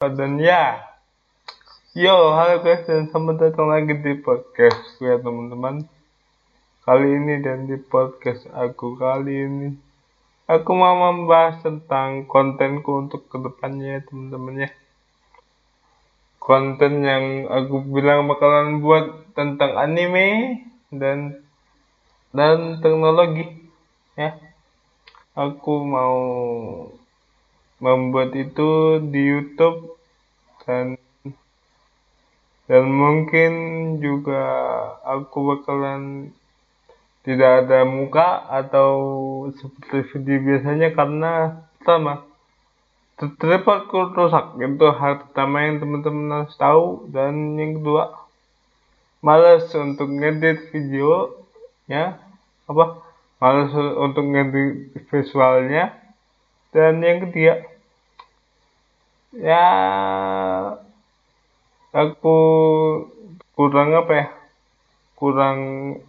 dan ya. Yo halo guys dan selamat datang lagi di podcast gue ya teman-teman. Kali ini dan di podcast aku kali ini aku mau membahas tentang kontenku untuk ke depannya ya teman-teman ya. Konten yang aku bilang bakalan buat tentang anime dan dan teknologi ya. Aku mau membuat itu di YouTube dan dan mungkin juga aku bakalan tidak ada muka atau seperti video biasanya karena sama tripodku rusak itu hal pertama yang teman-teman harus tahu dan yang kedua males untuk ngedit video ya apa males untuk ngedit visualnya dan yang ketiga ya aku kurang apa ya? Kurang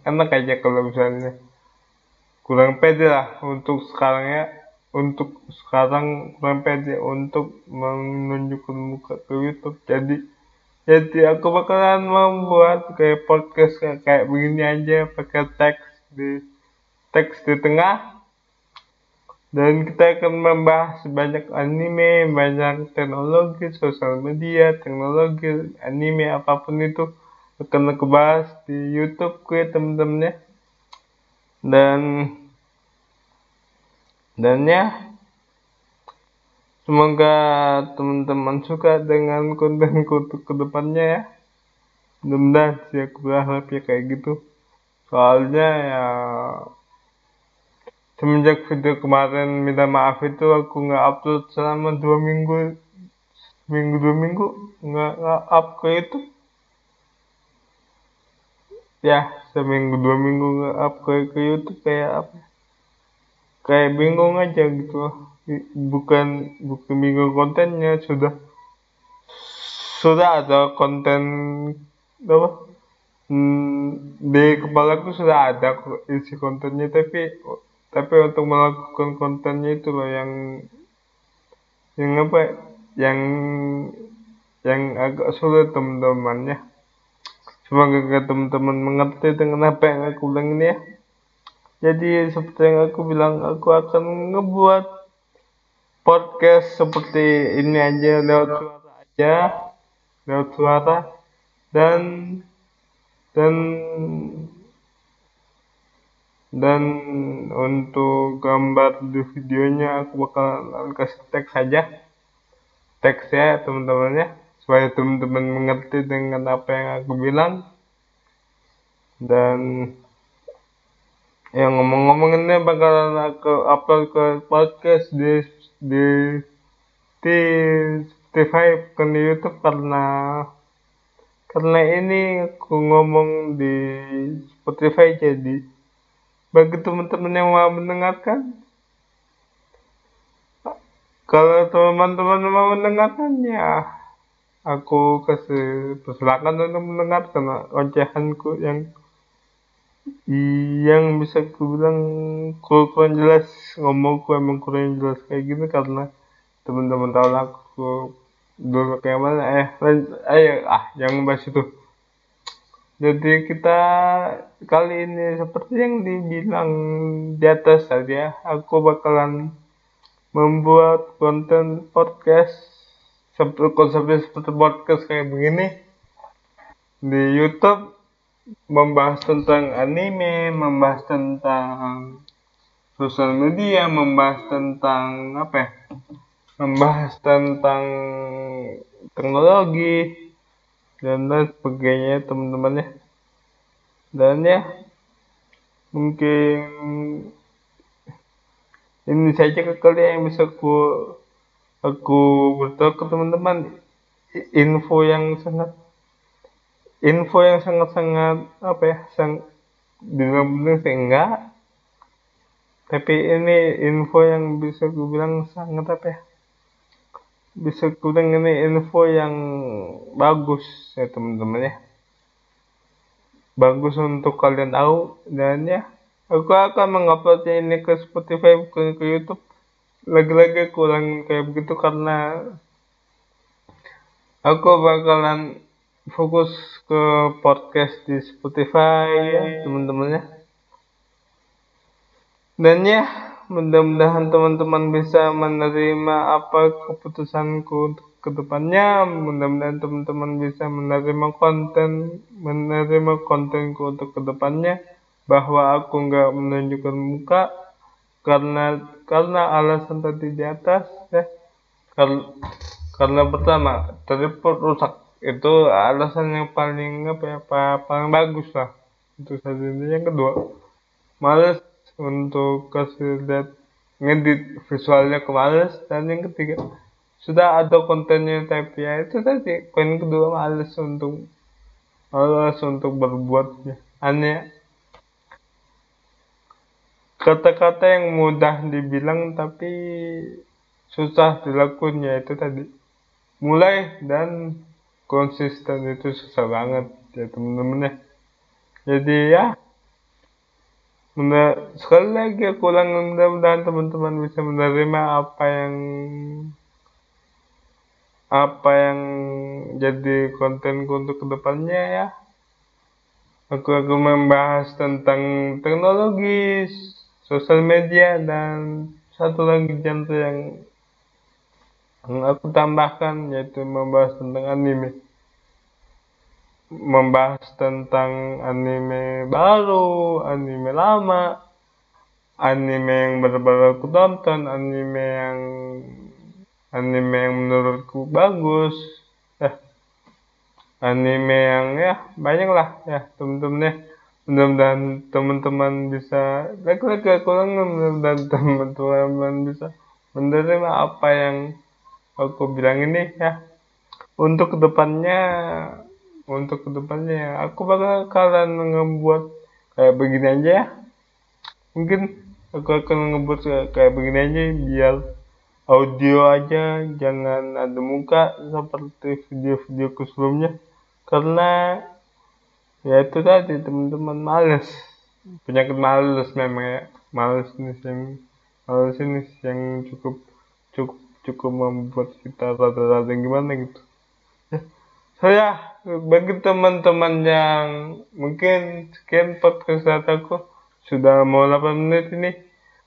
enak aja kalau misalnya. Kurang pede lah untuk sekarang ya. Untuk sekarang kurang pede untuk menunjukkan muka ke YouTube. Jadi jadi aku bakalan membuat kayak podcast kayak, kayak begini aja pakai teks di teks di tengah dan kita akan membahas banyak anime, banyak teknologi, sosial media, teknologi, anime, apa pun itu akan aku bahas di YouTube gue teman-teman ya. Dan dan ya semoga teman-teman suka dengan kontenku untuk ke depannya ya. Mudah-mudahan sih aku berharap ya kayak gitu. Soalnya ya semenjak video kemarin minta maaf itu aku nggak upload selama dua minggu. Minggu dua minggu? Nggak up ke itu ya seminggu dua minggu nggak up ke ke YouTube kayak apa? Kayak bingung aja gitu bukan bukan bingung kontennya sudah. Sudah ada konten apa? Hmm, di kepala aku sudah ada isi kontennya tapi tapi untuk melakukan kontennya itu loh yang yang apa yang yang agak sulit teman-teman ya. Semoga teman-teman mengerti dengan apa yang aku bilang ini ya. Jadi seperti yang aku bilang aku akan ngebuat podcast seperti ini aja lewat suara aja lewat suara. Dan dan dan untuk gambar di videonya aku bakal kasih teks saja teks ya teman-teman ya. Supaya teman-teman mengerti dengan apa yang aku bilang. Dan yang ngomong-ngomong ini bakalan aku upload ke podcast di di di Spotify di YouTube karena karena ini aku ngomong di Spotify jadi bagi teman-teman yang mau mendengarkan kalau teman-teman mau mendengarkan ya aku kasih persilakan untuk mendengarkan ocehanku yang yang bisa ku bilang kurang jelas ngomongku emang kurang jelas kayak gini karena teman-teman tahu lah aku dulu kayak mana. Eh ayo ah jangan bahas itu jadi kita kali ini seperti yang dibilang di atas tadi ya, aku bakalan membuat konten podcast seperti konsepnya seperti podcast kayak begini di YouTube membahas tentang anime, membahas tentang sosial media, membahas tentang apa ya? Membahas tentang teknologi, dan lain sebagainya teman-teman ya. Dan ya mungkin ini saja ke kalian yang bisa aku aku beritahu ke teman-teman. Info yang sangat info yang sangat-sangat apa ya sang benar-benar enggak. Tapi ini info yang bisa gue bilang sangat apa ya bisa kurang ini info yang bagus ya teman-teman ya. Bagus untuk kalian tahu dan ya aku akan mengupload ini ke Spotify bukan ke YouTube. Lagi-lagi kurang kayak begitu karena aku bakalan fokus ke podcast di Spotify ya teman-temannya dan ya mudah-mudahan teman-teman bisa menerima apa keputusanku untuk ke depannya mudah-mudahan teman-teman bisa menerima konten menerima kontenku untuk ke depannya bahwa aku nggak menunjukkan muka karena karena alasan tadi di atas ya. Karena, karena pertama tripod rusak. Itu alasan yang paling apa ya paling bagus lah. Saat ini yang kedua males untuk kasih lihat ngedit visualnya ke males dan yang ketiga sudah ada kontennya tapi ya itu tadi poin kedua males untuk males untuk berbuatnya. Aneh. Kata-kata yang mudah dibilang tapi susah dilakukan ya itu tadi mulai dan konsisten itu susah banget ya temen-temen ya. Jadi ya Mudah, sekali lagi aku ulang mudah-mudahan teman-teman bisa menerima apa yang apa yang jadi kontenku untuk ke depannya ya. Aku akan membahas tentang teknologi, sosial media dan satu lagi genre yang aku tambahkan yaitu membahas tentang anime membahas tentang anime baru anime lama anime yang baru-baru aku tonton anime yang anime yang menurutku bagus. Ya. Anime yang ya banyak lah ya temen-temen ya. Mudah-mudahan teman-teman bisa lagi-lagi aku mudah-mudahan teman-teman bisa menerima apa yang aku bilang ini ya. Untuk ke depannya untuk ke depannya aku bakal kalian ngebuat kayak begini aja ya. Mungkin aku akan ngebuat kayak begini aja biar audio aja jangan ada muka seperti video-video sebelumnya. Karena ya itu tadi teman-teman males. Penyakit males memang ya. Males ini yang males ini yang cukup cukup cukup membuat kita rada-rada gimana gitu. Ya saya bagi teman-teman yang mungkin sekian podcast aku sudah mau 8 menit ini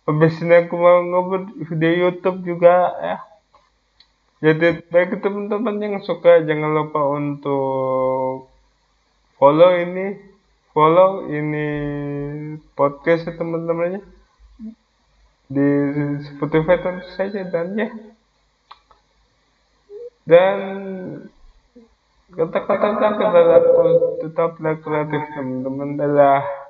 habis ini aku mau ngobrol video YouTube juga ya. Jadi bagi teman-teman yang suka jangan lupa untuk follow ini follow ini podcast ya teman-temannya di Spotify tentu saja dan ya. Dan kata-kata kata aku tetaplah kreatif teman-teman. Adalah